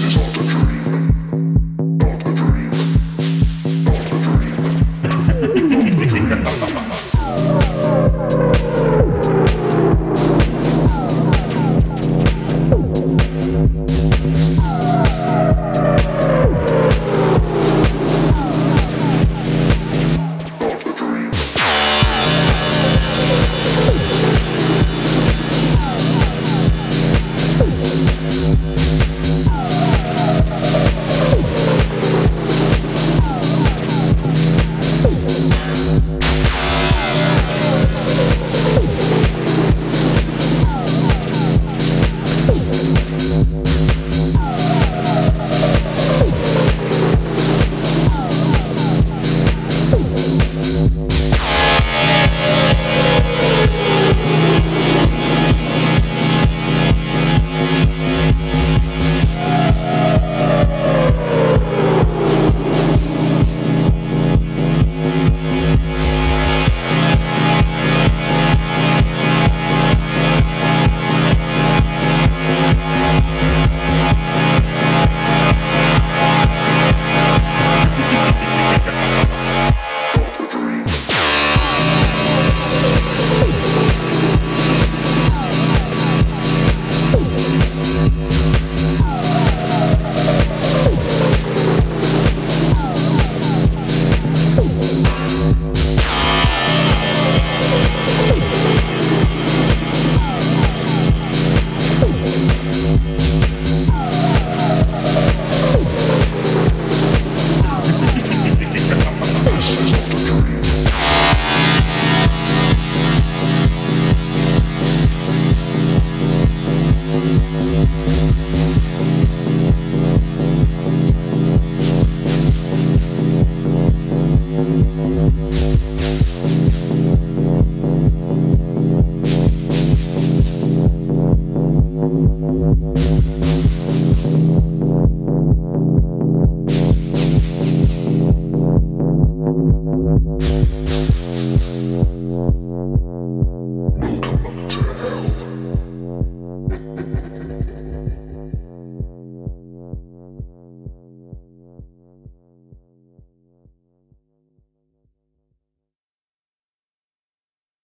This is all.